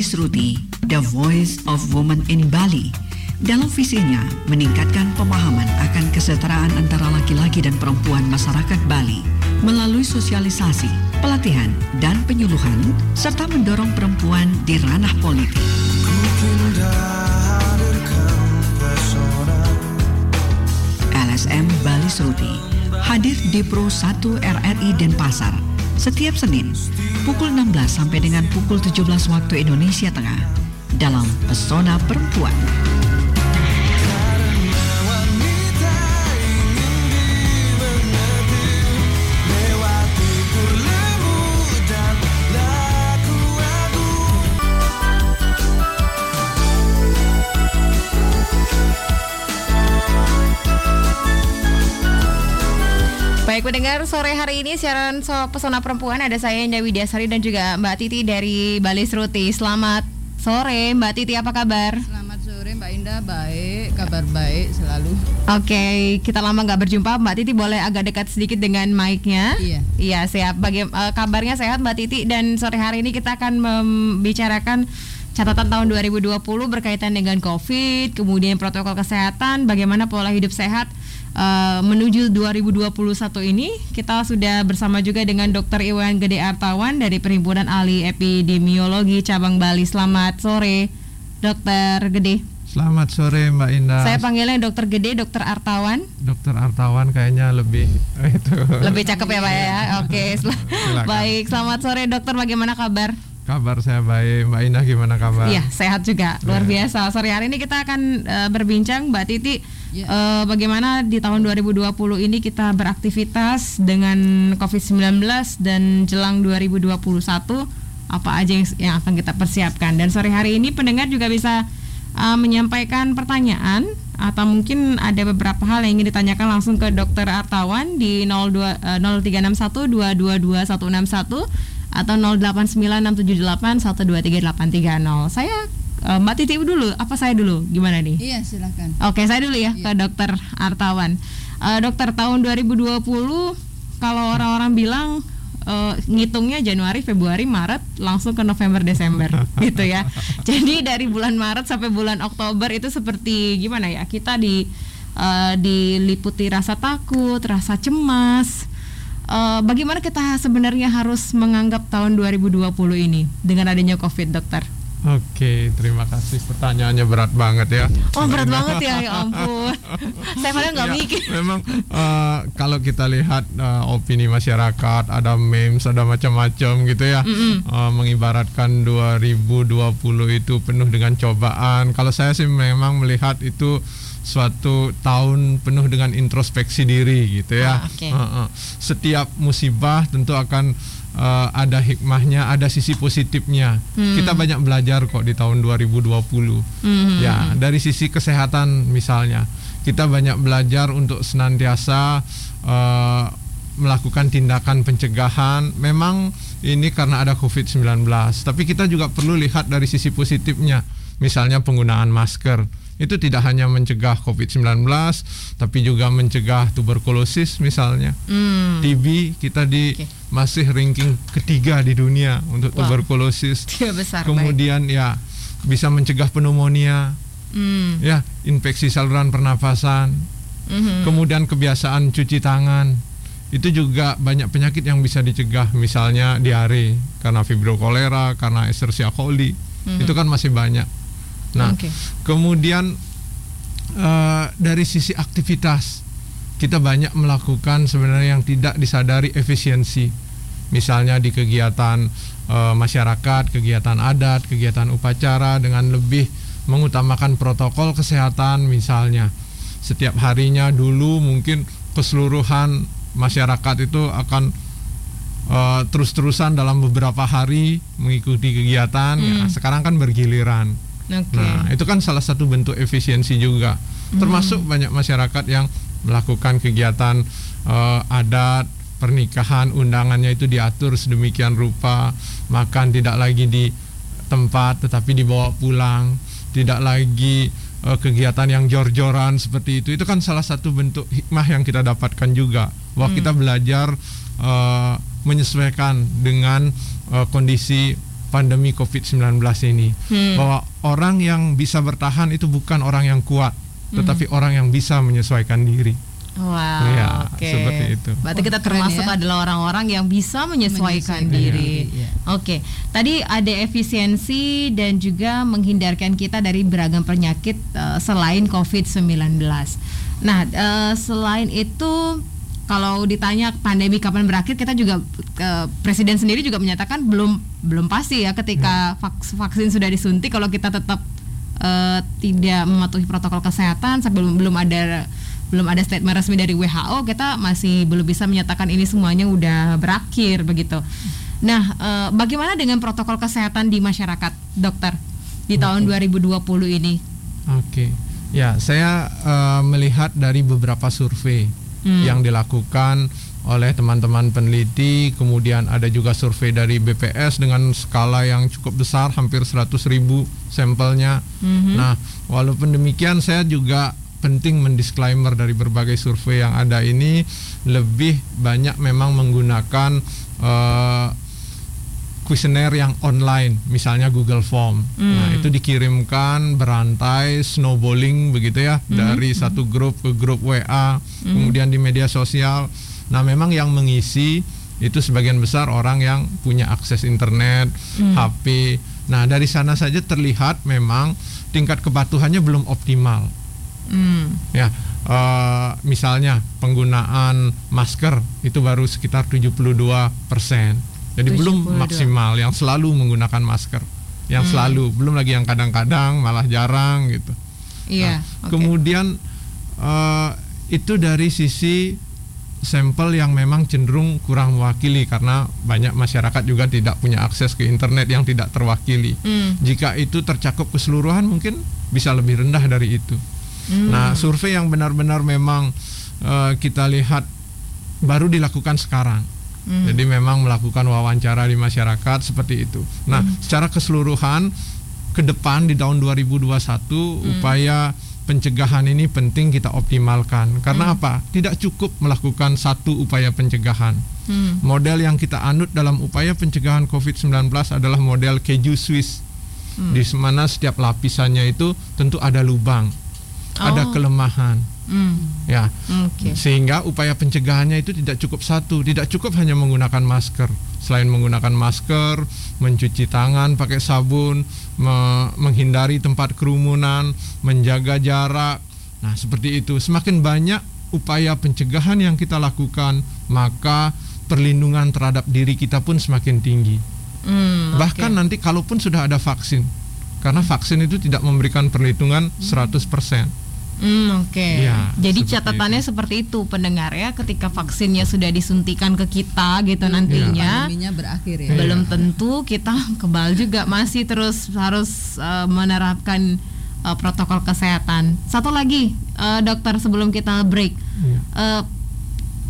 Bali Sruti, The Voice of Women in Bali. Dalam visinya, meningkatkan pemahaman akan kesetaraan antara laki-laki dan perempuan masyarakat Bali melalui sosialisasi, pelatihan, dan penyuluhan, serta mendorong perempuan di ranah politik. LSM Bali Sruti hadir di Pro 1 RRI Denpasar setiap Senin pukul 16 sampai dengan pukul 17 waktu Indonesia Tengah dalam Pesona Perempuan. Baik pendengar sore hari ini siaran so pesona perempuan ada saya Indah Widyasari dan juga Mbak Titi dari Bali Sruti. Selamat sore Mbak Titi apa kabar? Selamat sore Mbak Indah, baik, kabar baik selalu. Oke, kita lama nggak berjumpa. Mbak Titi boleh agak dekat sedikit dengan mic-nya. Iya. Iya, siap. Baga eh, kabarnya sehat Mbak Titi dan sore hari ini kita akan membicarakan catatan tahun 2020 berkaitan dengan Covid, kemudian protokol kesehatan, bagaimana pola hidup sehat Uh, menuju 2021 ini kita sudah bersama juga dengan Dr. Iwan Gede Artawan dari Perhimpunan Ahli Epidemiologi Cabang Bali. Selamat sore, Dokter Gede. Selamat sore Mbak Indah. Saya panggilnya Dokter Gede, Dokter Artawan. Dokter Artawan kayaknya lebih itu. Lebih cakep ya Pak ya. Oke, sel baik. Selamat sore Dokter, bagaimana kabar? Kabar saya baik. Mbak Indah gimana kabar? Iya, sehat juga. Luar ya. biasa. Sore hari ini kita akan uh, berbincang Mbak Titi Ya. Uh, bagaimana di tahun 2020 ini kita beraktivitas dengan COVID-19 dan jelang 2021 apa aja yang, yang akan kita persiapkan dan sore hari ini pendengar juga bisa uh, menyampaikan pertanyaan atau mungkin ada beberapa hal yang ingin ditanyakan langsung ke Dokter Artawan di 02 uh, 0361 222 161 atau 089678 1233830. Saya Uh, Mbak Titi dulu, apa saya dulu? Gimana nih? Iya, silakan. Oke, saya dulu ya iya. ke Dokter Artawan. Uh, dokter tahun 2020 kalau orang-orang bilang uh, ngitungnya Januari, Februari, Maret langsung ke November, Desember gitu ya. Jadi dari bulan Maret sampai bulan Oktober itu seperti gimana ya? Kita di uh, diliputi rasa takut, rasa cemas. Uh, bagaimana kita sebenarnya harus menganggap tahun 2020 ini dengan adanya Covid, dokter? Oke, terima kasih. Pertanyaannya berat banget ya. Oh, berat banget ya, ya ampun. Saya padahal nggak ya, mikir. Memang uh, kalau kita lihat uh, opini masyarakat, ada memes, ada macam-macam gitu ya, mm -hmm. uh, mengibaratkan 2020 itu penuh dengan cobaan. Kalau saya sih memang melihat itu suatu tahun penuh dengan introspeksi diri gitu ya. Ah, okay. uh, uh. Setiap musibah tentu akan uh, ada hikmahnya, ada sisi positifnya. Hmm. Kita banyak belajar kok di tahun 2020. Hmm. Ya, dari sisi kesehatan misalnya, kita banyak belajar untuk senantiasa uh, melakukan tindakan pencegahan. Memang ini karena ada COVID-19, tapi kita juga perlu lihat dari sisi positifnya. Misalnya penggunaan masker itu tidak hanya mencegah COVID-19 tapi juga mencegah tuberkulosis misalnya hmm. TB kita di okay. masih ranking ketiga di dunia untuk wow. tuberkulosis besar, kemudian baik. ya bisa mencegah pneumonia hmm. ya infeksi saluran pernafasan hmm. kemudian kebiasaan cuci tangan itu juga banyak penyakit yang bisa dicegah misalnya diare karena fibrokolera karena Escherichia coli hmm. itu kan masih banyak Nah, okay. kemudian uh, dari sisi aktivitas kita banyak melakukan sebenarnya yang tidak disadari efisiensi. Misalnya di kegiatan uh, masyarakat, kegiatan adat, kegiatan upacara dengan lebih mengutamakan protokol kesehatan misalnya. Setiap harinya dulu mungkin keseluruhan masyarakat itu akan uh, terus-terusan dalam beberapa hari mengikuti kegiatan. Hmm. Ya, sekarang kan bergiliran Okay. Nah, itu kan salah satu bentuk efisiensi juga. Hmm. Termasuk banyak masyarakat yang melakukan kegiatan uh, adat, pernikahan, undangannya itu diatur sedemikian rupa, makan tidak lagi di tempat tetapi dibawa pulang, tidak lagi uh, kegiatan yang jor-joran seperti itu. Itu kan salah satu bentuk hikmah yang kita dapatkan juga. Bahwa hmm. kita belajar uh, menyesuaikan dengan uh, kondisi pandemi COVID-19 ini Hmm. bahwa orang yang bisa bertahan itu bukan orang yang kuat, tetapi orang yang bisa menyesuaikan diri. Wow, Iya, oke. seperti itu. Berarti kita keren termasuk ya. adalah orang-orang yang bisa menyesuaikan, Menyesuaikan diri. iya. Oke, tadi ada efisiensi dan juga menghindarkan kita dari beragam penyakit eh, selain COVID-19. Nah, eh, selain itu kalau ditanya pandemi kapan berakhir, kita juga eh, presiden sendiri juga menyatakan belum belum pasti ya ketika vaks- vaksin sudah disuntik kalau kita tetap eh, tidak mematuhi protokol kesehatan sebelum belum ada belum ada statement resmi dari WHO kita masih belum bisa menyatakan ini semuanya udah berakhir begitu. Nah, eh, bagaimana dengan protokol kesehatan di masyarakat, dokter, di tahun 2020 ini? Oke, ya saya eh, melihat dari beberapa survei Hmm. yang dilakukan oleh teman-teman peneliti, kemudian ada juga survei dari BPS dengan skala yang cukup besar, hampir 100 ribu sampelnya. Mhm. Nah, walaupun demikian saya juga penting mendisklaimer dari berbagai survei yang ada ini lebih banyak memang menggunakan eh, kuesioner yang online, misalnya Google Form. Nah, itu dikirimkan berantai snowballing begitu ya dari satu grup ke grup WA, kemudian di media sosial. Nah, memang yang mengisi itu sebagian besar orang yang punya akses internet, HP. Nah, dari sana saja terlihat memang tingkat kepatuhannya belum optimal. Hmm. Ya, eh, misalnya penggunaan masker itu baru sekitar 72 persen. Jadi belum 72. maksimal yang selalu menggunakan masker, yang Hmm. selalu belum lagi yang kadang-kadang malah jarang gitu. Iya. Nah, oke. Kemudian eh, itu dari sisi sampel yang memang cenderung kurang mewakili karena banyak masyarakat juga tidak punya akses ke internet yang tidak terwakili. Hmm. Jika itu tercakup keseluruhan mungkin bisa lebih rendah dari itu. Hmm. Nah, survei yang benar-benar memang eh, kita lihat baru dilakukan sekarang. Hmm. Jadi memang melakukan wawancara di masyarakat seperti itu. Nah, Hmm. secara keseluruhan ke depan di tahun 2021 Hmm. upaya pencegahan ini penting kita optimalkan. Hmm. Karena apa? Tidak cukup melakukan satu upaya pencegahan. Hmm. Model yang kita anut dalam upaya pencegahan COVID-19 adalah model keju Swiss. Hmm. Di mana setiap lapisannya itu tentu ada lubang, ada Oh. kelemahan. Hmm. Ya, Oke. sehingga upaya pencegahannya itu tidak cukup satu, tidak cukup hanya menggunakan masker. Selain menggunakan masker, mencuci tangan pakai sabun, me- menghindari tempat kerumunan, menjaga jarak. Nah, seperti itu. Semakin banyak upaya pencegahan yang kita lakukan, maka perlindungan terhadap diri kita pun semakin tinggi. Hmm, Bahkan nanti kalaupun sudah ada vaksin, karena vaksin itu tidak memberikan perlindungan 100%. Hmm, oke. Iya, Jadi seperti catatannya seperti itu pendengar ya, ketika vaksinnya sudah disuntikan ke kita gitu nantinya. Pandeminya berakhir ya. belum tentu kita kebal juga masih terus harus uh, menerapkan uh, protokol kesehatan. Satu lagi, uh, dokter sebelum kita break, Iya. Uh,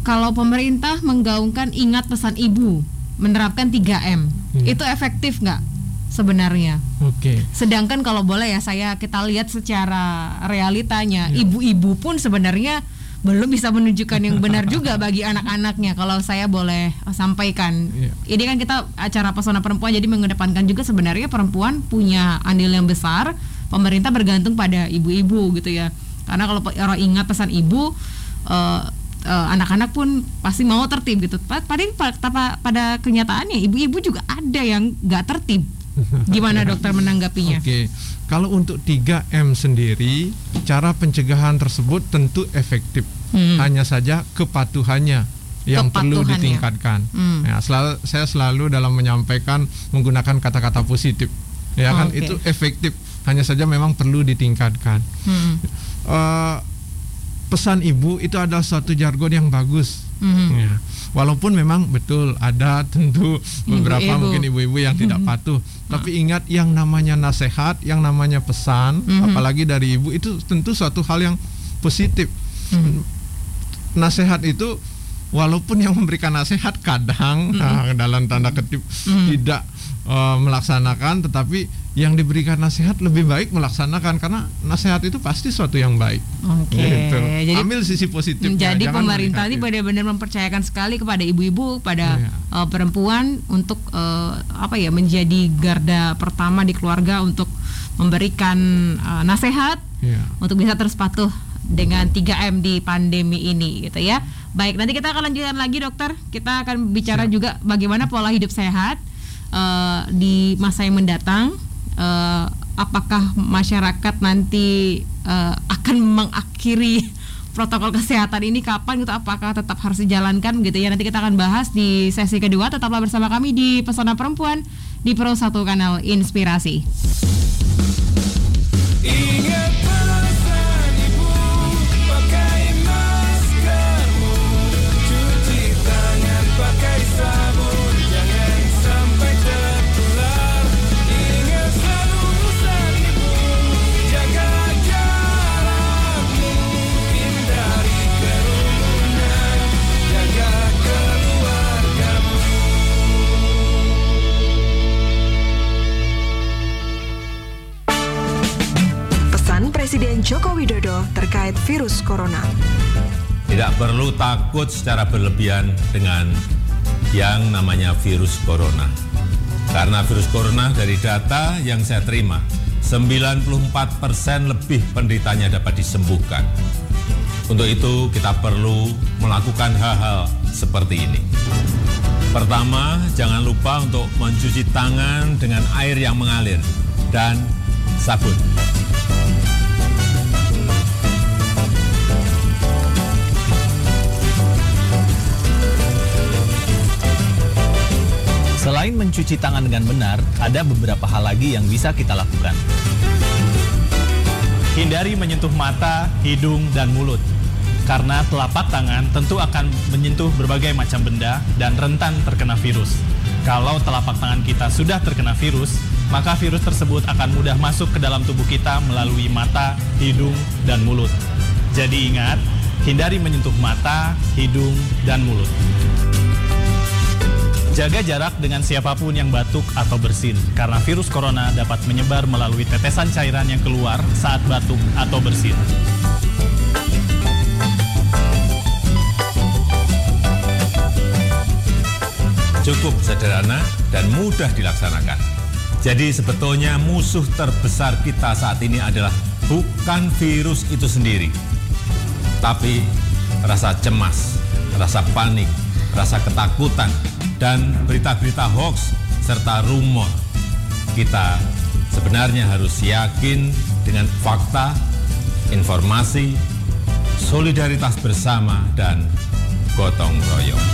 kalau pemerintah menggaungkan ingat pesan ibu, menerapkan 3M, Iya. itu efektif nggak sebenarnya? Oke. Sedangkan kalau boleh ya saya kita lihat secara realitanya, Iya. ibu-ibu pun sebenarnya belum bisa menunjukkan yang benar juga bagi anak-anaknya. Kalau saya boleh eh, sampaikan, Iya. ini kan kita acara pesona perempuan jadi mengedepankan juga sebenarnya perempuan punya andil yang besar. Pemerintah bergantung pada ibu-ibu gitu ya. Karena kalau orang ingat pesan ibu, eh, eh, anak-anak pun pasti mau tertib gitu. Pa- Padahal pada kenyataannya ibu-ibu juga ada yang nggak tertib. Gimana dokter menanggapinya? Oke, kalau untuk 3M sendiri, cara pencegahan tersebut tentu efektif. Hmm. Hanya saja kepatuhannya yang perlu ditingkatkan. Hmm. Ya, selalu, saya selalu dalam menyampaikan menggunakan kata-kata positif. Ya kan Oke. itu efektif. Hanya saja memang perlu ditingkatkan. Hmm. Eh, pesan ibu itu adalah suatu jargon yang bagus. Mhm. Ya. Walaupun memang betul ada tentu beberapa Ibu-ibu. mungkin ibu-ibu yang tidak patuh, tapi ingat yang namanya nasihat, yang namanya pesan, Mhm. apalagi dari ibu itu tentu suatu hal yang positif. Mhm. Nasihat itu walaupun yang memberikan nasihat kadang mm -hmm. dalam tanda kutip mm -hmm. tidak uh, melaksanakan tetapi yang diberikan nasihat lebih baik melaksanakan karena nasihat itu pasti suatu yang baik. Oke. Okay. Gitu. Jadi ambil sisi positif. Jadi pemerintah ini benar-benar mempercayakan sekali kepada ibu-ibu, pada yeah. Iya. uh, perempuan untuk uh, apa ya menjadi garda pertama di keluarga untuk memberikan uh, nasihat yeah. untuk bisa terus patuh dengan 3M di pandemi ini gitu ya. Baik, nanti kita akan lanjutkan lagi dokter. Kita akan bicara Siap. juga bagaimana pola hidup sehat uh, di masa yang mendatang uh, apakah masyarakat nanti uh, akan mengakhiri protokol kesehatan ini kapan gitu apakah tetap harus dijalankan gitu ya nanti kita akan bahas di sesi kedua tetaplah bersama kami di pesona perempuan di Pro 1 kanal Inspirasi. Presiden virus corona. Tidak perlu takut secara berlebihan dengan yang namanya virus corona. Karena virus corona dari data yang saya terima, 94% lebih penderitanya dapat disembuhkan. Untuk itu kita perlu melakukan hal-hal seperti ini. Pertama, jangan lupa untuk mencuci tangan dengan air yang mengalir dan sabun. Selain mencuci tangan dengan benar, ada beberapa hal lagi yang bisa kita lakukan. Hindari menyentuh mata, hidung, dan mulut. Karena telapak tangan tentu akan menyentuh berbagai macam benda dan rentan terkena virus. Kalau telapak tangan kita sudah terkena virus, maka virus tersebut akan mudah masuk ke dalam tubuh kita melalui mata, hidung, dan mulut. Jadi ingat, hindari menyentuh mata, hidung, dan mulut. Jaga jarak dengan siapa pun yang batuk atau bersin, karena virus corona dapat menyebar melalui tetesan cairan yang keluar saat batuk atau bersin. Cukup sederhana dan mudah dilaksanakan. Jadi sebetulnya musuh terbesar kita saat ini adalah bukan virus itu sendiri, tapi rasa cemas, rasa panik, rasa ketakutan, dan berita-berita hoax serta rumor. Kita sebenarnya harus yakin dengan fakta, informasi, solidaritas bersama, dan gotong royong.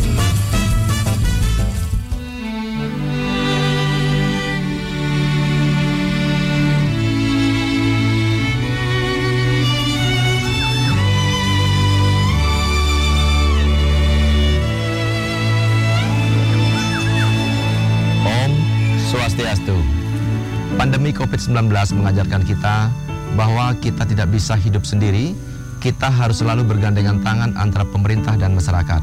Pandemi COVID-19 mengajarkan kita bahwa kita tidak bisa hidup sendiri, kita harus selalu bergandengan tangan antara pemerintah dan masyarakat.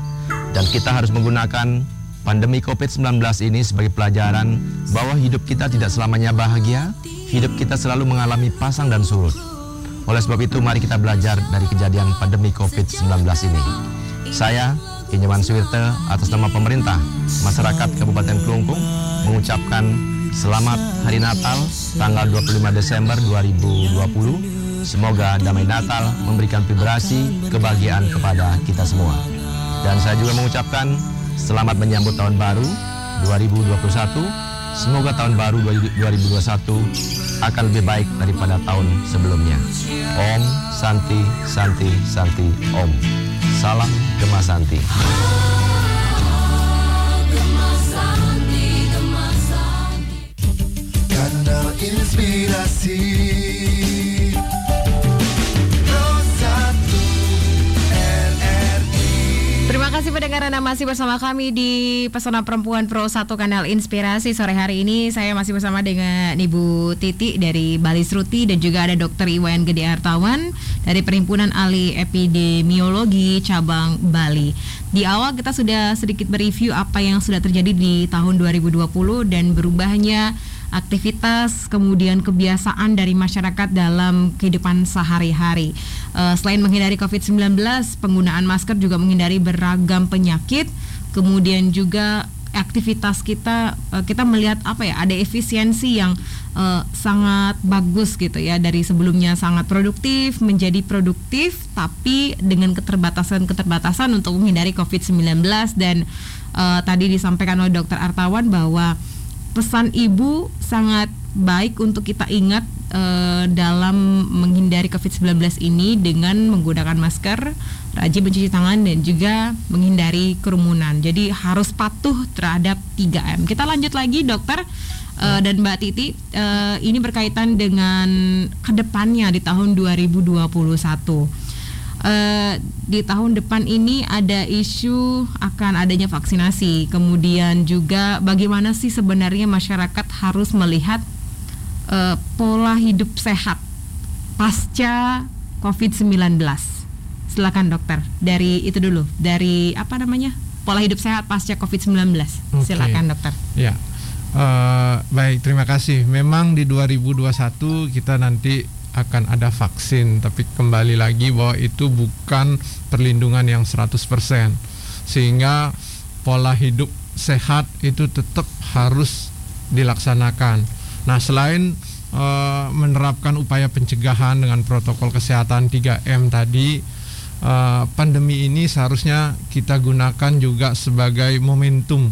Dan kita harus menggunakan pandemi COVID-19 ini sebagai pelajaran bahwa hidup kita tidak selamanya bahagia, hidup kita selalu mengalami pasang dan surut. Oleh sebab itu, mari kita belajar dari kejadian pandemi COVID-19 ini. Saya, Kinyaman Suwirte, atas nama pemerintah, masyarakat Kabupaten Kelungkung, mengucapkan Selamat Hari Natal tanggal 25 Desember 2020. Semoga damai Natal memberikan vibrasi kebahagiaan kepada kita semua. Dan saya juga mengucapkan selamat menyambut tahun baru 2021. Semoga tahun baru 2021 akan lebih baik daripada tahun sebelumnya. Om Santi Santi Santi Om. Salam Gema Santi. Terima kasih pendengar Anda masih bersama kami di Pesona Perempuan Pro 1 Kanal Inspirasi Sore hari ini saya masih bersama dengan Ibu Titi dari Bali Sruti Dan juga ada Dr. Iwan Gede Artawan Dari Perhimpunan Ahli Epidemiologi Cabang Bali Di awal kita sudah sedikit mereview apa yang sudah terjadi di tahun 2020 Dan berubahnya aktivitas kemudian kebiasaan dari masyarakat dalam kehidupan sehari-hari. Uh, selain menghindari COVID-19, penggunaan masker juga menghindari beragam penyakit, kemudian juga aktivitas kita uh, kita melihat apa ya ada efisiensi yang uh, sangat bagus gitu ya. Dari sebelumnya sangat produktif menjadi produktif tapi dengan keterbatasan-keterbatasan untuk menghindari COVID-19 dan uh, tadi disampaikan oleh Dokter Artawan bahwa pesan ibu sangat baik untuk kita ingat uh, dalam menghindari COVID-19 ini dengan menggunakan masker, rajin mencuci tangan dan juga menghindari kerumunan. Jadi harus patuh terhadap 3M. Kita lanjut lagi dokter uh, dan Mbak Titi, uh, ini berkaitan dengan ke depannya di tahun 2021 uh, di tahun depan ini ada isu akan adanya vaksinasi. Kemudian juga bagaimana sih sebenarnya masyarakat harus melihat uh, pola hidup sehat pasca COVID-19. Silakan dokter. Dari itu dulu, dari apa namanya? Pola hidup sehat pasca COVID-19. Okay. Silakan dokter. Ya. Uh, baik, terima kasih. Memang di 2021 kita nanti akan ada vaksin tapi kembali lagi bahwa itu bukan perlindungan yang 100% sehingga pola hidup sehat itu tetap harus dilaksanakan. Nah, selain uh, menerapkan upaya pencegahan dengan protokol kesehatan 3M tadi uh, pandemi ini seharusnya kita gunakan juga sebagai momentum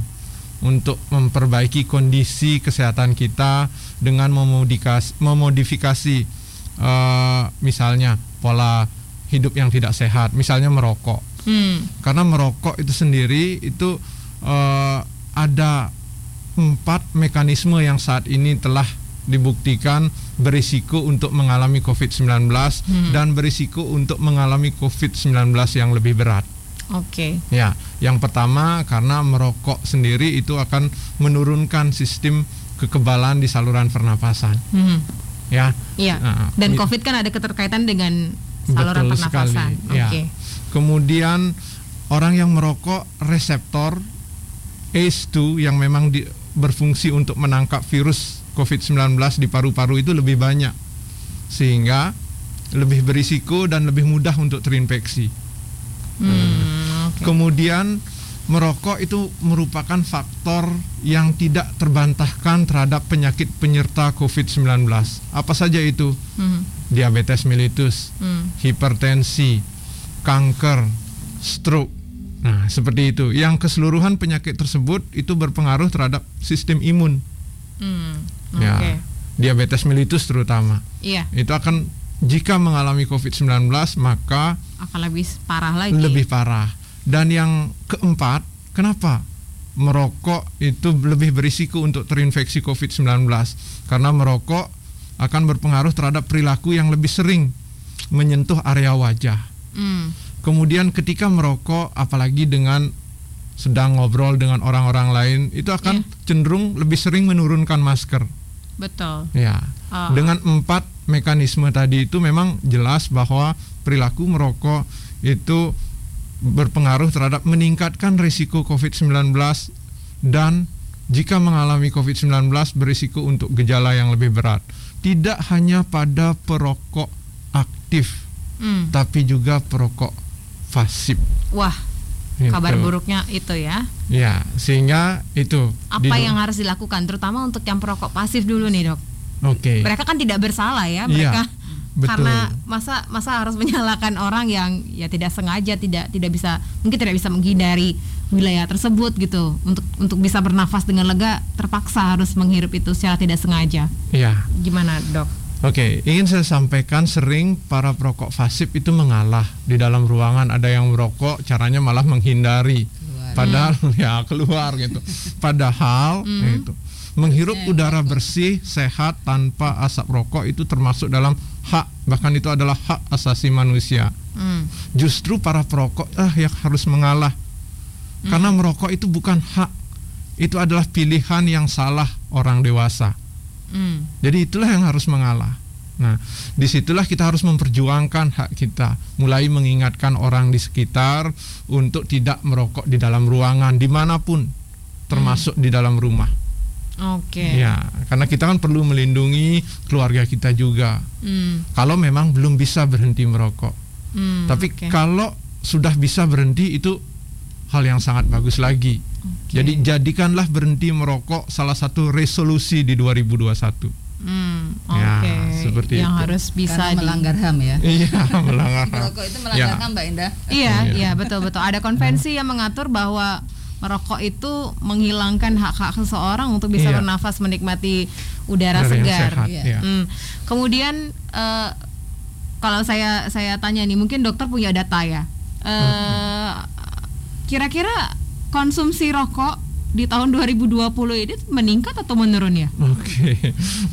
untuk memperbaiki kondisi kesehatan kita dengan memodifikasi uh, misalnya pola hidup yang tidak sehat, misalnya merokok. Hmm. Karena merokok itu sendiri itu uh, ada empat mekanisme yang saat ini telah dibuktikan berisiko untuk mengalami COVID-19 hmm. dan berisiko untuk mengalami COVID-19 yang lebih berat. Oke. Okay. Ya, yang pertama karena merokok sendiri itu akan menurunkan sistem kekebalan di saluran pernapasan. Hmm ya. Iya. Nah, Dan COVID kan ada keterkaitan dengan saluran pernafasan. Oke. Okay. Ya. Kemudian orang yang merokok reseptor ACE2 yang memang di, berfungsi untuk menangkap virus COVID-19 di paru-paru itu lebih banyak. Sehingga lebih berisiko dan lebih mudah untuk terinfeksi. Hmm, okay. Kemudian merokok itu merupakan faktor yang tidak terbantahkan terhadap penyakit penyerta COVID-19. Apa saja itu? Hmm. Diabetes mellitus, hmm. hipertensi, kanker, stroke. Nah, seperti itu. Yang keseluruhan penyakit tersebut itu berpengaruh terhadap sistem imun. Hmm. Okay. Ya, diabetes mellitus terutama. Iya. Itu akan jika mengalami COVID-19 maka akan lebih parah lagi. Lebih parah dan yang keempat, kenapa merokok itu lebih berisiko untuk terinfeksi COVID-19? Karena merokok akan berpengaruh terhadap perilaku yang lebih sering menyentuh area wajah. Mm. Kemudian ketika merokok, apalagi dengan sedang ngobrol dengan orang-orang lain, itu akan yeah. cenderung lebih sering menurunkan masker. Betul. Ya. Oh. Dengan empat mekanisme tadi itu memang jelas bahwa perilaku merokok itu berpengaruh terhadap meningkatkan risiko COVID-19 dan jika mengalami COVID-19 berisiko untuk gejala yang lebih berat. Tidak hanya pada perokok aktif, hmm. tapi juga perokok pasif. Wah, itu. kabar buruknya itu ya. Ya, sehingga itu. Apa yang harus dilakukan, terutama untuk yang perokok pasif dulu nih dok? Oke. Okay. Mereka kan tidak bersalah ya, mereka. Ya Betul. Karena masa masa harus menyalahkan orang yang ya tidak sengaja tidak tidak bisa mungkin tidak bisa menghindari wilayah tersebut gitu untuk untuk bisa bernafas dengan lega terpaksa harus menghirup itu secara tidak sengaja. Iya. Gimana dok? Oke, ingin saya sampaikan sering para perokok fasib itu mengalah di dalam ruangan ada yang merokok caranya malah menghindari, keluar. padahal hmm. ya keluar gitu. Padahal hmm. itu menghirup yeah, udara bersih, sehat tanpa asap rokok itu termasuk dalam hak bahkan itu adalah hak asasi manusia. Hmm. Justru para perokok ah yang harus mengalah Karena merokok itu bukan hak, itu adalah pilihan yang salah orang dewasa. Hmm. Jadi itulah yang harus mengalah. Nah, di situlah kita harus memperjuangkan hak kita, mulai mengingatkan orang di sekitar untuk tidak merokok di dalam ruangan di mana pun, termasuk di dalam rumah. Oke. Ya, karena kita kan perlu melindungi keluarga kita juga. Hmm. Kalau memang belum bisa berhenti merokok, Hmm, tapi oke. kalau sudah bisa berhenti itu hal yang sangat bagus lagi. Jadi jadikanlah berhenti merokok salah satu resolusi di 2021. Hmm, Ya, oke. seperti yang itu. harus bisa Karena di- melanggar HAM ya. Iya, melanggar. HAM. Merokok itu melanggar Ya. HAM Mbak Indah. Iya, Iya. iya betul betul. Ada konvensi yang mengatur bahwa merokok itu menghilangkan hak-hak seseorang untuk bisa Iya. bernafas menikmati udara Udara yang segar. sehat, Iya. ya. Hmm. Kemudian eh, kalau saya saya tanya nih, mungkin dokter punya data ya. Eh, Kira-kira konsumsi rokok di tahun 2020 ini meningkat atau menurun ya? Oke,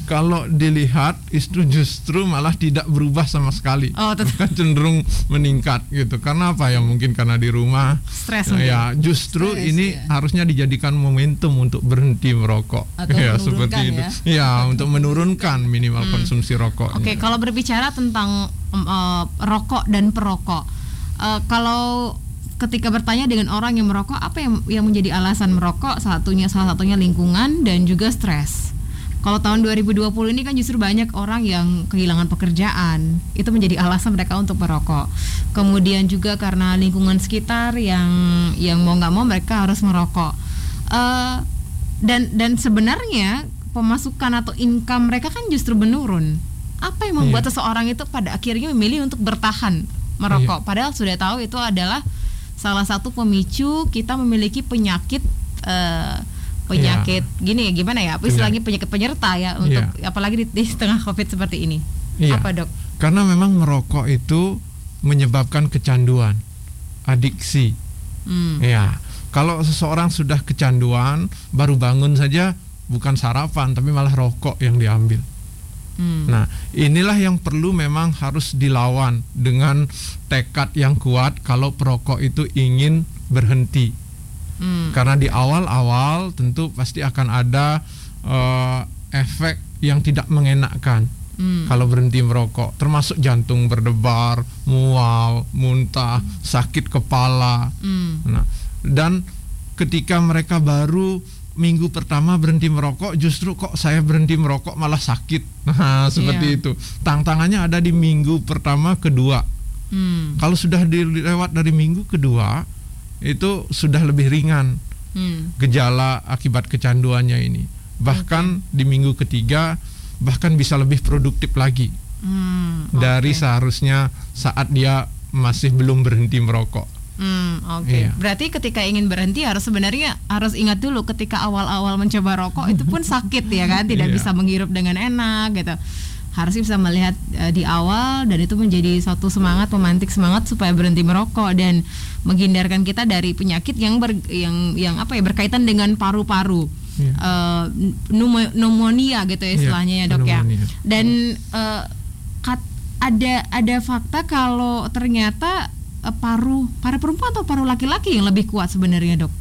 kalau dilihat itu justru malah tidak berubah sama sekali, Oh, tetap. Bahkan cenderung meningkat gitu. Karena apa ya? Mungkin karena di rumah. Stres mungkin. ya, justru Stres, ini ya. harusnya dijadikan momentum untuk berhenti merokok. Atau ya, seperti itu. ya. Ya, untuk menurunkan minimal konsumsi rokok. Oke, kalau berbicara tentang em, eh, rokok dan perokok, eh, kalau ketika bertanya dengan orang yang merokok, apa yang yang menjadi alasan merokok? Satunya salah satunya lingkungan dan juga stres. Kalau tahun 2020 ini kan justru banyak orang yang kehilangan pekerjaan, itu menjadi alasan mereka untuk merokok. Kemudian juga karena lingkungan sekitar yang yang mau nggak mau mereka harus merokok. Eh, dan dan sebenarnya pemasukan atau income mereka kan justru menurun. Apa yang membuat Iya. seseorang itu pada akhirnya memilih untuk bertahan merokok? Padahal sudah tahu itu adalah salah satu pemicu kita memiliki penyakit eh, penyakit gini ya gimana ya? Apa istilahnya penyakit penyerta ya untuk apalagi di, di tengah covid seperti ini. Iya. Apa dok? Karena memang merokok itu menyebabkan kecanduan, adiksi. Hmm. Ya, kalau seseorang sudah kecanduan, baru bangun saja bukan sarapan tapi malah rokok yang diambil. Hmm. Nah, inilah yang perlu memang harus dilawan dengan tekad yang kuat kalau perokok itu ingin berhenti. Hmm. Karena di awal-awal tentu pasti akan ada eh, efek yang tidak mengenakkan Hmm. kalau berhenti merokok, termasuk jantung berdebar, mual, muntah, sakit kepala. Hmm. Nah, dan ketika mereka baru minggu pertama berhenti merokok, justru kok saya berhenti merokok malah sakit. Nah, seperti Iya. itu. Tantangannya ada di minggu pertama, kedua. Hmm. Kalau sudah dilewat dari minggu kedua, itu sudah lebih ringan Hmm. gejala akibat kecanduannya ini. Bahkan di minggu ketiga bahkan bisa lebih produktif lagi Hmm. dari oke. seharusnya saat dia masih belum berhenti merokok. Hmm, oke. Iya. Berarti ketika ingin berhenti harus sebenarnya harus ingat dulu ketika awal-awal mencoba rokok itu pun sakit ya kan, tidak Iya. bisa menghirup dengan enak gitu. Harusnya bisa melihat eh, di awal dan itu menjadi suatu semangat memantik semangat supaya berhenti merokok dan menghindarkan kita dari penyakit yang ber, yang yang apa ya berkaitan dengan paru-paru. Iya. Eh, pneumo- pneumonia gitu ya Iya, istilahnya ya, Dok ya. pneumonia. Dan eh, kat- ada ada fakta kalau ternyata eh, paru para perempuan atau paru laki-laki yang lebih kuat sebenarnya dok.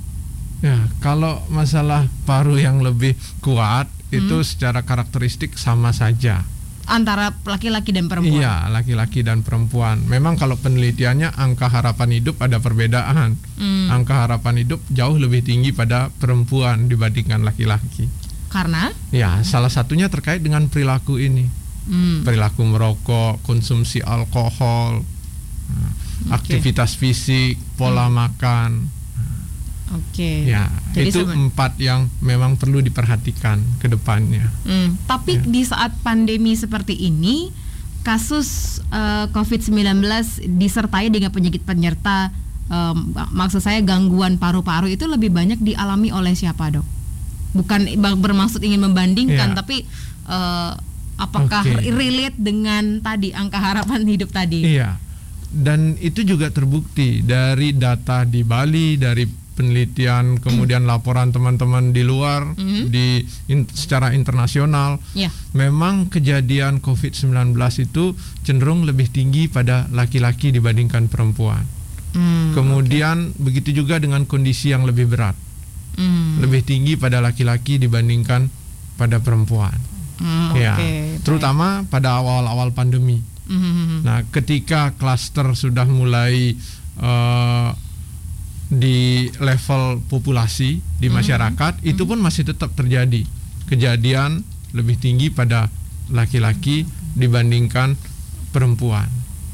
Ya, kalau masalah paru yang lebih kuat itu Hmm. secara karakteristik sama saja. Antara laki-laki dan perempuan. Iya, laki-laki dan perempuan. Memang kalau penelitiannya angka harapan hidup ada perbedaan. Hmm. Angka harapan hidup jauh lebih tinggi pada perempuan dibandingkan laki-laki. Karena Ya, salah satunya terkait dengan perilaku ini. hmm, Perilaku merokok, konsumsi alkohol, nah, aktivitas fisik, pola makan. oke. Ya, Jadi itu seben- empat yang memang perlu diperhatikan ke depannya. Hmm, tapi di saat pandemi seperti ini, kasus eh, COVID-19 disertai dengan penyakit penyerta, mak- maksud saya gangguan paru-paru itu lebih banyak dialami oleh siapa dok? Bukan bermaksud ingin membandingkan, Iya. tapi eh, apakah Oke. relate dengan tadi angka harapan hidup tadi? Iya. Dan itu juga terbukti dari data di Bali, dari penelitian, kemudian laporan teman-teman di luar, Mhm. di in- secara internasional. Ya. Memang kejadian COVID-19 itu cenderung lebih tinggi pada laki-laki dibandingkan perempuan. Hmm, Kemudian begitu juga dengan kondisi yang lebih berat, hmm, lebih tinggi pada laki-laki dibandingkan pada perempuan. hmm, ya, oke, terutama pada awal-awal pandemi. Hmm. Nah, ketika klaster sudah mulai eh, di level populasi di masyarakat, itu pun masih tetap terjadi kejadian lebih tinggi pada laki-laki dibandingkan perempuan.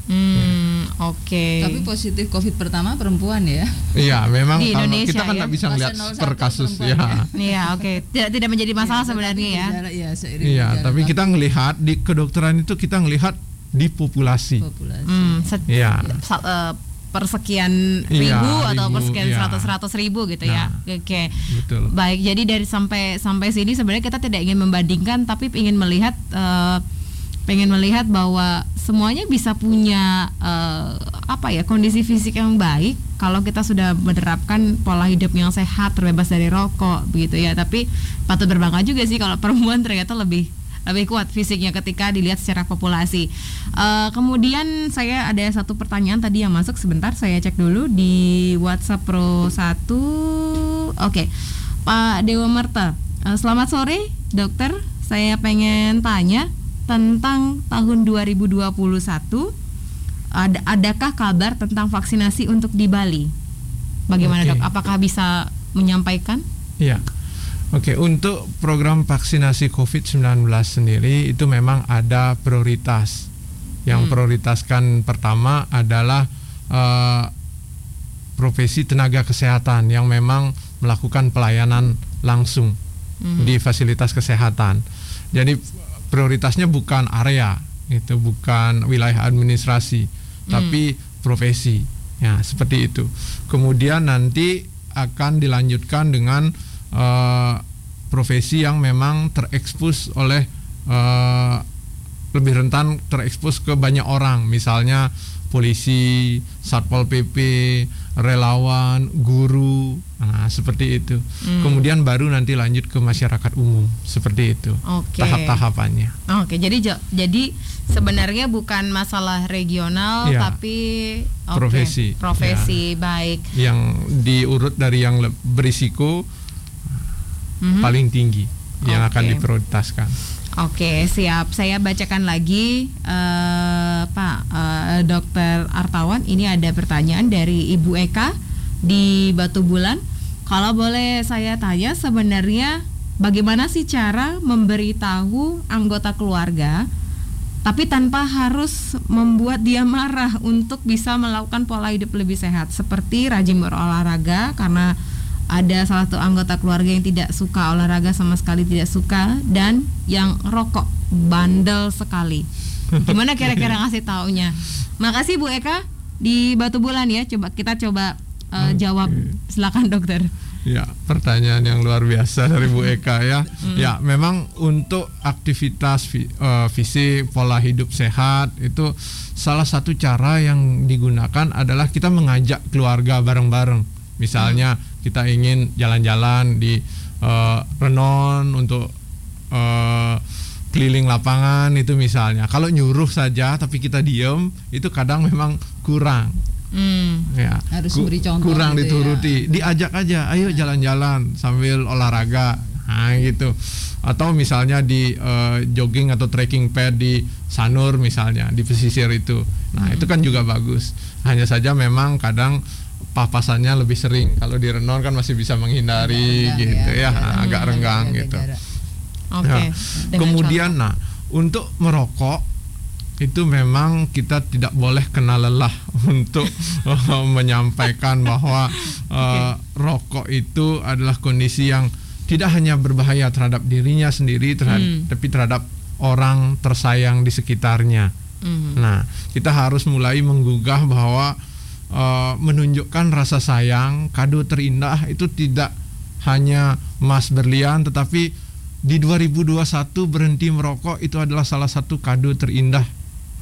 Hmm, oke. Tapi positif COVID pertama perempuan ya. Iya, memang Di kalau Indonesia kita kan ya? nggak bisa Fase melihat 01 per kasus ya. ya. Iya, oke. Tidak tidak menjadi masalah Iya, sebenarnya tetapi ya. Iya, Iya, gejala tapi kita ngelihat di kedokteran itu kita ngelihat di populasi. populasi. Hmm, Iya. sa- eh, persekian Iya, ribu atau ribu, persekian iya. seratus seratus ribu gitu ya. Nah. Oke. Betul. Baik, jadi dari sampai sampai sini sebenarnya kita tidak ingin membandingkan, tapi ingin melihat eh, pengen melihat bahwa semuanya bisa punya eh, apa ya kondisi fisik yang baik kalau kita sudah menerapkan pola hidup yang sehat, terbebas dari rokok, begitu ya. Tapi patut berbangga juga sih kalau perempuan ternyata lebih lebih kuat fisiknya ketika dilihat secara populasi. Eh, kemudian saya ada satu pertanyaan tadi yang masuk sebentar saya cek dulu di WhatsApp Pro 1. Oke. Pak Dewa Merta. Eh, selamat sore, Dokter. Saya pengen tanya tentang tahun 2021 ada adakah kabar tentang vaksinasi untuk di Bali? Bagaimana, Oke. Dok? Apakah bisa menyampaikan? Iya. Oke, untuk program vaksinasi COVID-19 sendiri itu memang ada prioritas. Yang prioritaskan pertama adalah eh, profesi tenaga kesehatan yang memang melakukan pelayanan langsung di fasilitas kesehatan. Jadi prioritasnya bukan area, itu bukan wilayah administrasi, tapi profesi. Ya, seperti itu. Kemudian nanti akan dilanjutkan dengan eh, profesi yang memang terekspos oleh eh, lebih rentan terekspos ke banyak orang, misalnya polisi, satpol pp, relawan, guru, nah seperti itu. Kemudian baru nanti lanjut ke masyarakat umum, seperti itu. Oke. Tahap-tahapannya. Oke, jadi jo- jadi sebenarnya bukan masalah regional Iya. tapi oke, Profesi. Profesi baik. Yang diurut dari yang le- berisiko paling tinggi yang. Oke. akan diprioritaskan. Oke, siap. Saya bacakan lagi eh, Pak eh, Dokter Artawan. Ini ada pertanyaan dari Ibu Eka di Batu Bulan. Kalau boleh saya tanya sebenarnya bagaimana sih cara memberitahu anggota keluarga tapi tanpa harus membuat dia marah untuk bisa melakukan pola hidup lebih sehat seperti rajin berolahraga karena ada salah satu anggota keluarga yang tidak suka olahraga sama sekali tidak suka dan yang rokok bandel sekali. Gimana kira-kira ngasih taunya? Makasih Bu Eka di Batu Bulan ya. Coba kita coba uh, jawab. Silakan dokter. Ya, pertanyaan yang luar biasa dari Bu Eka ya. Ya, memang untuk aktivitas eh, fisik, pola hidup sehat itu salah satu cara yang digunakan adalah kita mengajak keluarga bareng-bareng. Misalnya kita ingin jalan-jalan di eh, Renon untuk eh, keliling lapangan itu misalnya. Kalau nyuruh saja tapi kita diem itu kadang memang kurang Hmm. ya Harus memberi contoh kurang gitu ya. dituruti diajak aja ayo jalan-jalan sambil olahraga nah gitu atau misalnya di eh, jogging atau trekking pad di Sanur misalnya di pesisir itu nah Hmm. itu kan juga bagus hanya saja memang kadang papasannya lebih sering kalau di Renon kan masih bisa menghindari gitu ya, jarak, agak renggang jaga gitu. Oke. Ya. Dengan Kemudian nah, untuk merokok itu memang kita tidak boleh kena lelah untuk menyampaikan bahwa eh, rokok itu adalah kondisi yang tidak hanya berbahaya terhadap dirinya sendiri terhadap, Hmm. tapi terhadap orang tersayang di sekitarnya. Mhm. Nah, kita harus mulai menggugah bahwa eh, menunjukkan rasa sayang, kado terindah itu tidak hanya emas berlian, tetapi di 2021 berhenti merokok itu adalah salah satu kado terindah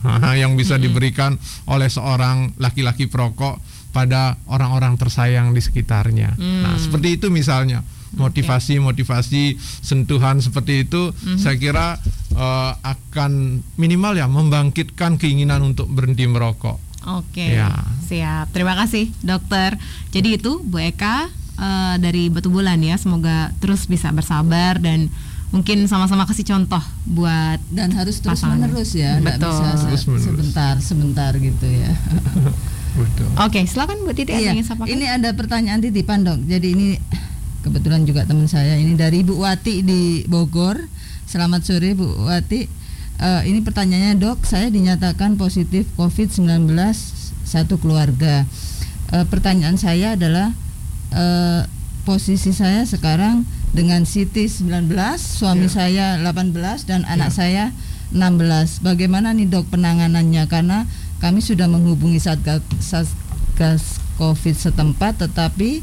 yang bisa diberikan oleh seorang laki-laki perokok pada orang-orang tersayang di sekitarnya. Nah, seperti itu misalnya. Motivasi-motivasi sentuhan seperti itu saya kira eh, akan minimal ya membangkitkan keinginan untuk berhenti merokok. Oke, Ya. siap. Terima kasih, dokter. Jadi itu Bu Eka eh, dari Batu Bulan ya. Semoga terus bisa bersabar dan mungkin sama-sama kasih contoh buat dan harus terus Pasangan. menerus ya nggak Betul. bisa se- Terus menerus. sebentar sebentar gitu ya Betul. Oke, silakan Bu Titi Iya, yang ingin sampaikan. ini ada pertanyaan titipan dok. Jadi ini kebetulan juga teman saya. Ini dari Ibu Wati di Bogor. Selamat sore Bu Wati. Eh, ini pertanyaannya dok, saya dinyatakan positif COVID-19 satu keluarga. Eh, pertanyaan saya adalah eh, posisi saya sekarang dengan Siti 19, suami saya 18 dan anak saya 16. Bagaimana nih dok penanganannya? Karena kami sudah menghubungi Satgas, Satgas COVID setempat, tetapi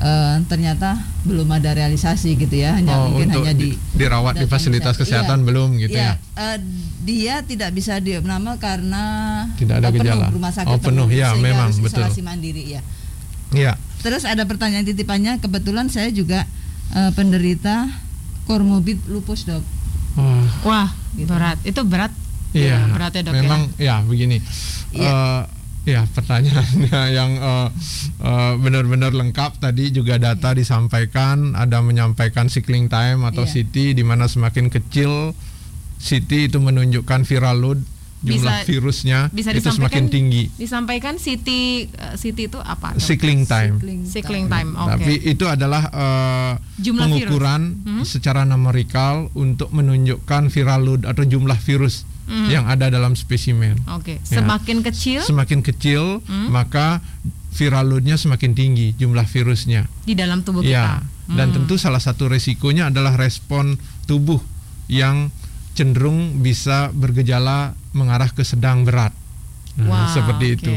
eh, ternyata belum ada realisasi gitu ya. Hanya Oh, mungkin untuk hanya di di- dirawat di fasilitas kesehatan Iya. belum gitu Iya, ya? eh, dia tidak bisa diopname karena Tidak ada eh, penuh, gejala. rumah sakit Oh, penuh, ya, sehingga memang, harus betul. isolasi mandiri ya. Iya. Terus ada pertanyaan titipannya, kebetulan saya juga eh, penderita komorbid lupus dok. Oh, Wah, berat. Itu berat. Iya, Ya, berat ya, Dok, ya. memang ya, begini. Iya. Eh, ya pertanyaannya yang eh, eh, benar-benar lengkap tadi juga data disampaikan, ada menyampaikan cycling time atau Iya. CT di mana semakin kecil CT itu menunjukkan viral load jumlah Bisa- virusnya Bisa itu semakin tinggi. Disampaikan City eh, City itu apa? Cycling time. Cycling time. Oke. Tapi itu adalah Jumlah pengukuran virus. Mhm. secara numerikal untuk menunjukkan viral load atau jumlah virus Mhm. yang ada dalam spesimen. Oke. Ya. Semakin kecil Semakin kecil, Hmm. maka viral loadnya semakin tinggi jumlah virusnya. di dalam tubuh Ya, kita. dan Hmm. tentu salah satu resikonya adalah respon tubuh yang cenderung bisa bergejala mengarah ke sedang berat. Nah, Wah, seperti oke. itu.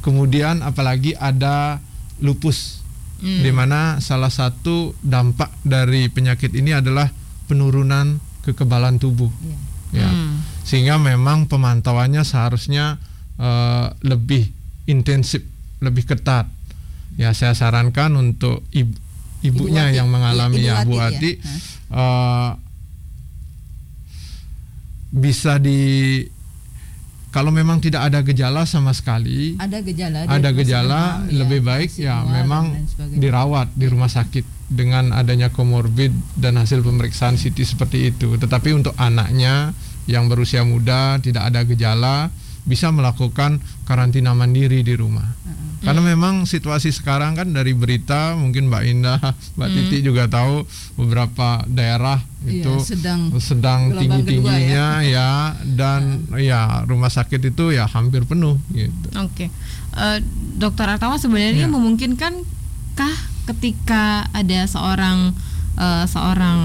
Kemudian apalagi ada lupus Hmm. di mana salah satu dampak dari penyakit ini adalah penurunan kekebalan tubuh. Ya. Sehingga memang pemantauannya seharusnya eh, lebih intensif, lebih ketat. Ya, saya sarankan untuk ibu, ibunya Wati. yang mengalami Ibu ya Bu Wati, ya. Eh, bisa di kalau memang tidak ada gejala sama sekali, Ada gejala. ada gejala demam, ya, lebih baik ya memang dirawat di rumah sakit dengan adanya komorbid dan hasil pemeriksaan CT seperti itu. Tetapi untuk anaknya yang berusia muda tidak ada gejala bisa melakukan karantina mandiri di rumah. Karena memang situasi sekarang kan dari berita mungkin Mbak Indah, Mbak Titi juga tahu beberapa daerah Iya, itu sedang sedang tinggi-tingginya ya dan ya rumah sakit itu ya hampir penuh gitu. Oke, Eh, Dokter Artawa sebenarnya Ya. memungkinkankah ketika ada seorang eh, seorang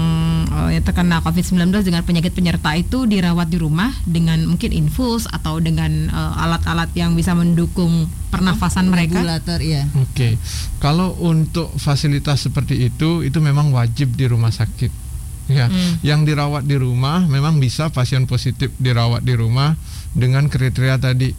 eh, yang terkena COVID-19 dengan penyakit penyerta itu dirawat di rumah dengan mungkin infus atau dengan eh, alat-alat yang bisa mendukung pernafasan mereka? regulator ya. Oke, kalau untuk fasilitas seperti itu, itu memang wajib di rumah sakit. Ya, Hmm. yang dirawat di rumah memang bisa pasien positif dirawat di rumah dengan kriteria tadi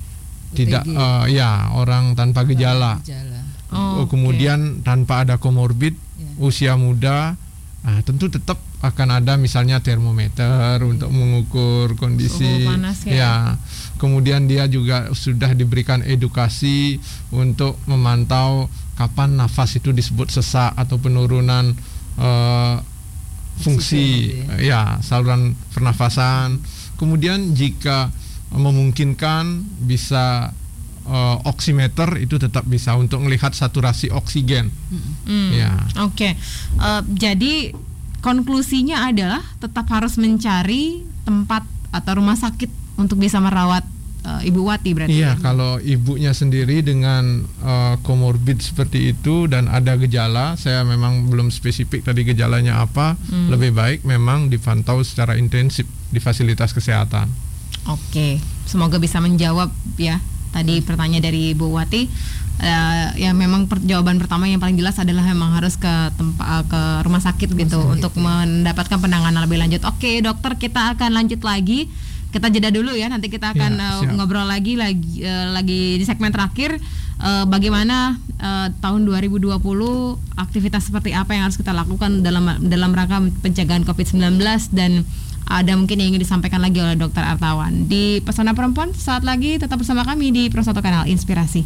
tidak eh, ya orang tanpa gejala, Gejala. Oh, oke. kemudian tanpa ada komorbid, Ya. usia muda, nah, tentu tetap akan ada misalnya termometer untuk mengukur kondisi, Suhu panas ya. kemudian dia juga sudah diberikan edukasi untuk memantau kapan nafas itu disebut sesak atau penurunan eh, fungsi Oksigen eh, ya saluran pernafasan. Kemudian jika memungkinkan bisa eh, oximeter itu tetap bisa untuk melihat saturasi oksigen. Hmm, Ya. Oke, Eh, jadi konklusinya adalah tetap harus mencari tempat atau rumah sakit untuk bisa merawat eh, Ibu Wati berarti. Iya, ya? kalau ibunya sendiri dengan uh, komorbid seperti itu dan ada gejala, saya memang belum spesifik tadi gejalanya apa, Hmm. lebih baik memang dipantau secara intensif di fasilitas kesehatan. Oke, semoga bisa menjawab ya tadi pertanyaan dari Bu Wati. Eh, ya memang per- jawaban pertama yang paling jelas adalah memang harus ke tempat ke rumah sakit gitu untuk mendapatkan penanganan lebih lanjut. Oke, dokter kita akan lanjut lagi. Kita jeda dulu ya. Nanti kita akan Ya, eh, siap. ngobrol lagi lagi eh, lagi di segmen terakhir eh, bagaimana eh, tahun 2020 aktivitas seperti apa yang harus kita lakukan dalam dalam rangka pencegahan COVID-19 dan ada mungkin yang ingin disampaikan lagi oleh Dokter Artawan di Pesona Perempuan saat lagi tetap bersama kami di Pro Kanal Inspirasi.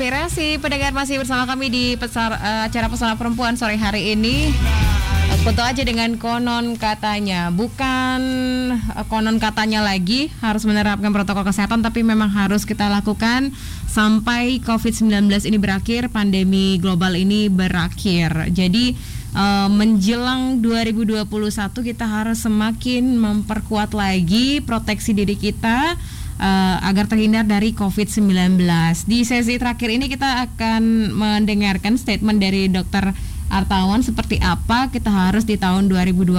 Inspirasi Pendengar masih bersama kami di pesar, eh, acara Pesona Perempuan sore hari ini. Foto aja dengan konon katanya. Bukan eh, konon katanya lagi. Harus menerapkan protokol kesehatan Tapi memang harus kita lakukan. Sampai COVID-19 ini berakhir Pandemi global ini berakhir. Jadi eh, menjelang 2021 kita harus semakin memperkuat lagi proteksi diri kita eh, agar terhindar dari COVID-19. Di sesi terakhir ini kita akan mendengarkan statement dari Dr. Artawan seperti apa kita harus di tahun 2021,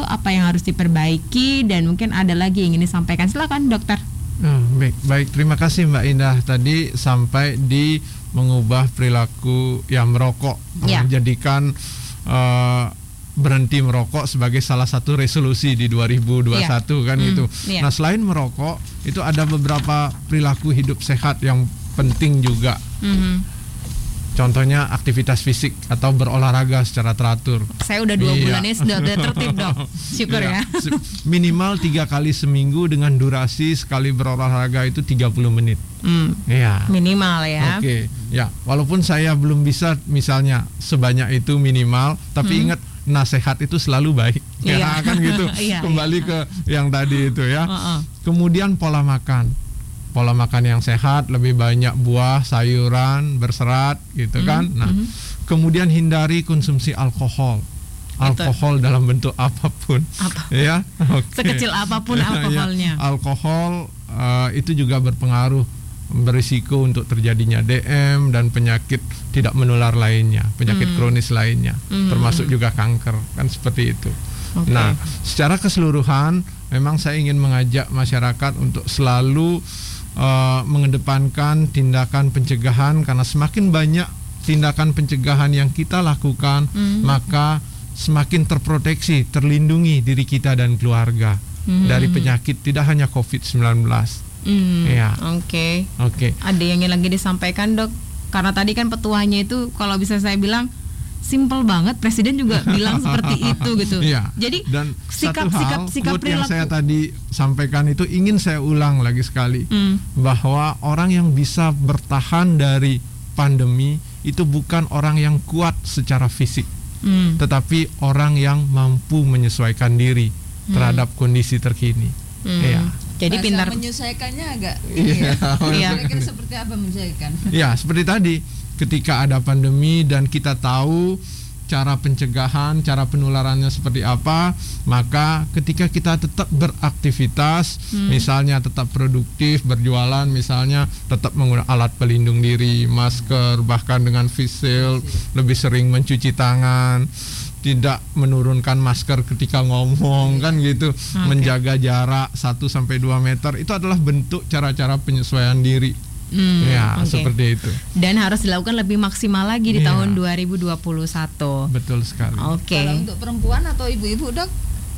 apa yang harus diperbaiki dan mungkin ada lagi yang ingin disampaikan. Silakan, Dokter. Oh, baik, baik. Terima kasih Mbak Indah tadi sampai di mengubah perilaku yang merokok, Ya. menjadikan eh, berhenti merokok sebagai salah satu resolusi di 2021 kan Hmm, gitu. iya. Nah selain merokok itu ada beberapa perilaku hidup sehat yang penting juga. Mhm. Contohnya aktivitas fisik atau berolahraga secara teratur. Saya udah dua Iya. bulan ini sudah, udah tertib dok. Syukur Iya. ya. Minimal tiga kali seminggu dengan durasi sekali berolahraga itu 30 menit. Hmm, Iya. minimal ya. Oke, ya. Walaupun saya belum bisa misalnya sebanyak itu minimal, tapi ingat nasihat itu selalu baik. Hmm. Iya. Ya kan gitu. Iya, Kembali ke yang tadi itu ya. Kemudian pola makan. Pola makan yang sehat, lebih banyak buah, sayuran, berserat gitu Hmm, kan. Nah, kemudian hindari konsumsi alkohol. Alkohol dalam bentuk apa pun. Apa? Ya. oke. Sekecil apa pun Ya, alkoholnya. alkohol eh, itu juga berpengaruh berisiko untuk terjadinya DM dan penyakit tidak menular lainnya, penyakit kronis lainnya, termasuk juga kanker kan seperti itu. Oke. Nah, secara keseluruhan memang saya ingin mengajak masyarakat untuk selalu eh, mengedepankan tindakan pencegahan karena semakin banyak tindakan pencegahan yang kita lakukan, maka semakin terproteksi, terlindungi diri kita dan keluarga dari penyakit tidak hanya COVID-19. Hmm, Iya. Oke. Oke. Ada yang ingin lagi disampaikan dok? Karena tadi kan petuahnya itu kalau bisa saya bilang simple banget presiden juga bilang seperti itu gitu. Iya. Jadi dan sikap satu hal, sikap sikap yang saya tadi sampaikan itu ingin saya ulang lagi sekali Hmm. bahwa orang yang bisa bertahan dari pandemi itu bukan orang yang kuat secara fisik, Hmm. tetapi orang yang mampu menyesuaikan diri terhadap kondisi terkini. Hmm. Iya. Jadi Bahasa pintar. menyelesaikannya agak Iya. Iya. Kira-kira seperti apa menyesuaikan? Ya, seperti tadi, ketika ada pandemi dan kita tahu cara pencegahan, cara penularannya seperti apa, maka ketika kita tetap beraktivitas, misalnya tetap produktif, berjualan, misalnya tetap menggunakan alat pelindung diri, masker, bahkan dengan face shield, lebih sering mencuci tangan, tidak menurunkan masker ketika ngomong kan gitu, menjaga jarak 1 sampai 2 meter itu adalah bentuk cara-cara penyesuaian diri. Hmm, ya, oke. seperti itu. Dan harus dilakukan lebih maksimal lagi di Iya. tahun 2021. Betul sekali. Oke. Kalau untuk perempuan atau ibu-ibu dok?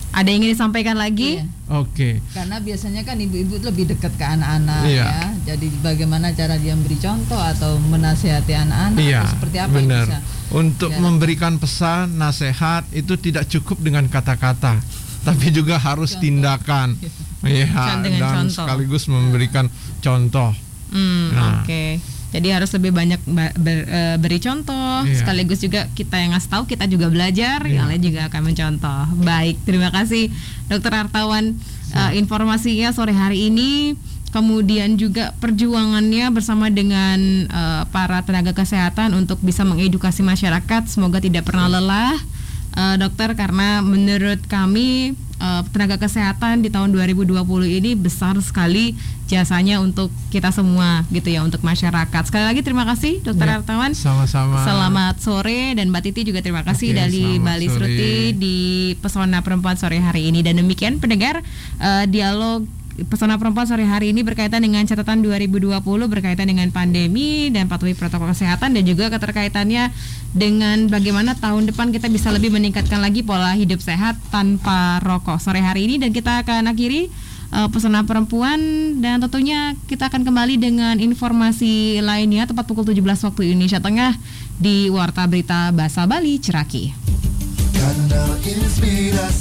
Ada yang ingin disampaikan lagi? Iya. Oke. Karena biasanya kan ibu-ibu lebih dekat ke anak-anak Iya. ya. Jadi bagaimana cara dia memberi contoh atau menasehati anak-anak Iya, atau seperti apa benar. bisa? Untuk diharapkan? memberikan pesan, nasihat itu tidak cukup dengan kata-kata, tapi juga harus tindakan. Iya, dan contoh. sekaligus memberikan contoh. Hmm, Nah. oke. Jadi harus lebih banyak ba- ber- eh, beri contoh, Iya. sekaligus juga kita yang ngasih tahu, kita juga belajar, Iya. yang lain juga akan mencontoh. Baik, terima kasih Dokter Artawan eh, informasinya sore hari ini. Kemudian juga perjuangannya bersama dengan eh, para tenaga kesehatan untuk bisa mengedukasi masyarakat. Semoga tidak pernah lelah, eh, dokter, karena menurut kami eh, tenaga kesehatan di tahun 2020 ini besar sekali jasanya untuk kita semua gitu ya untuk masyarakat. Sekali lagi terima kasih Dokter Ya, Artawan. Sama-sama. Selamat sore dan Mbak Titi juga terima kasih Oke, dari Bali. Sruti di Pesona Perempuan sore hari ini dan demikian pendengar eh, dialog Pesona Perempuan sore hari ini berkaitan dengan catatan 2020 berkaitan dengan pandemi dan patuhi protokol kesehatan dan juga keterkaitannya dengan bagaimana tahun depan kita bisa lebih meningkatkan lagi pola hidup sehat tanpa rokok sore hari ini dan kita akan akhiri uh, pesona perempuan dan tentunya kita akan kembali dengan informasi lainnya tepat pukul 17 waktu Indonesia Tengah di Warta Berita Bahasa Bali Ceraki.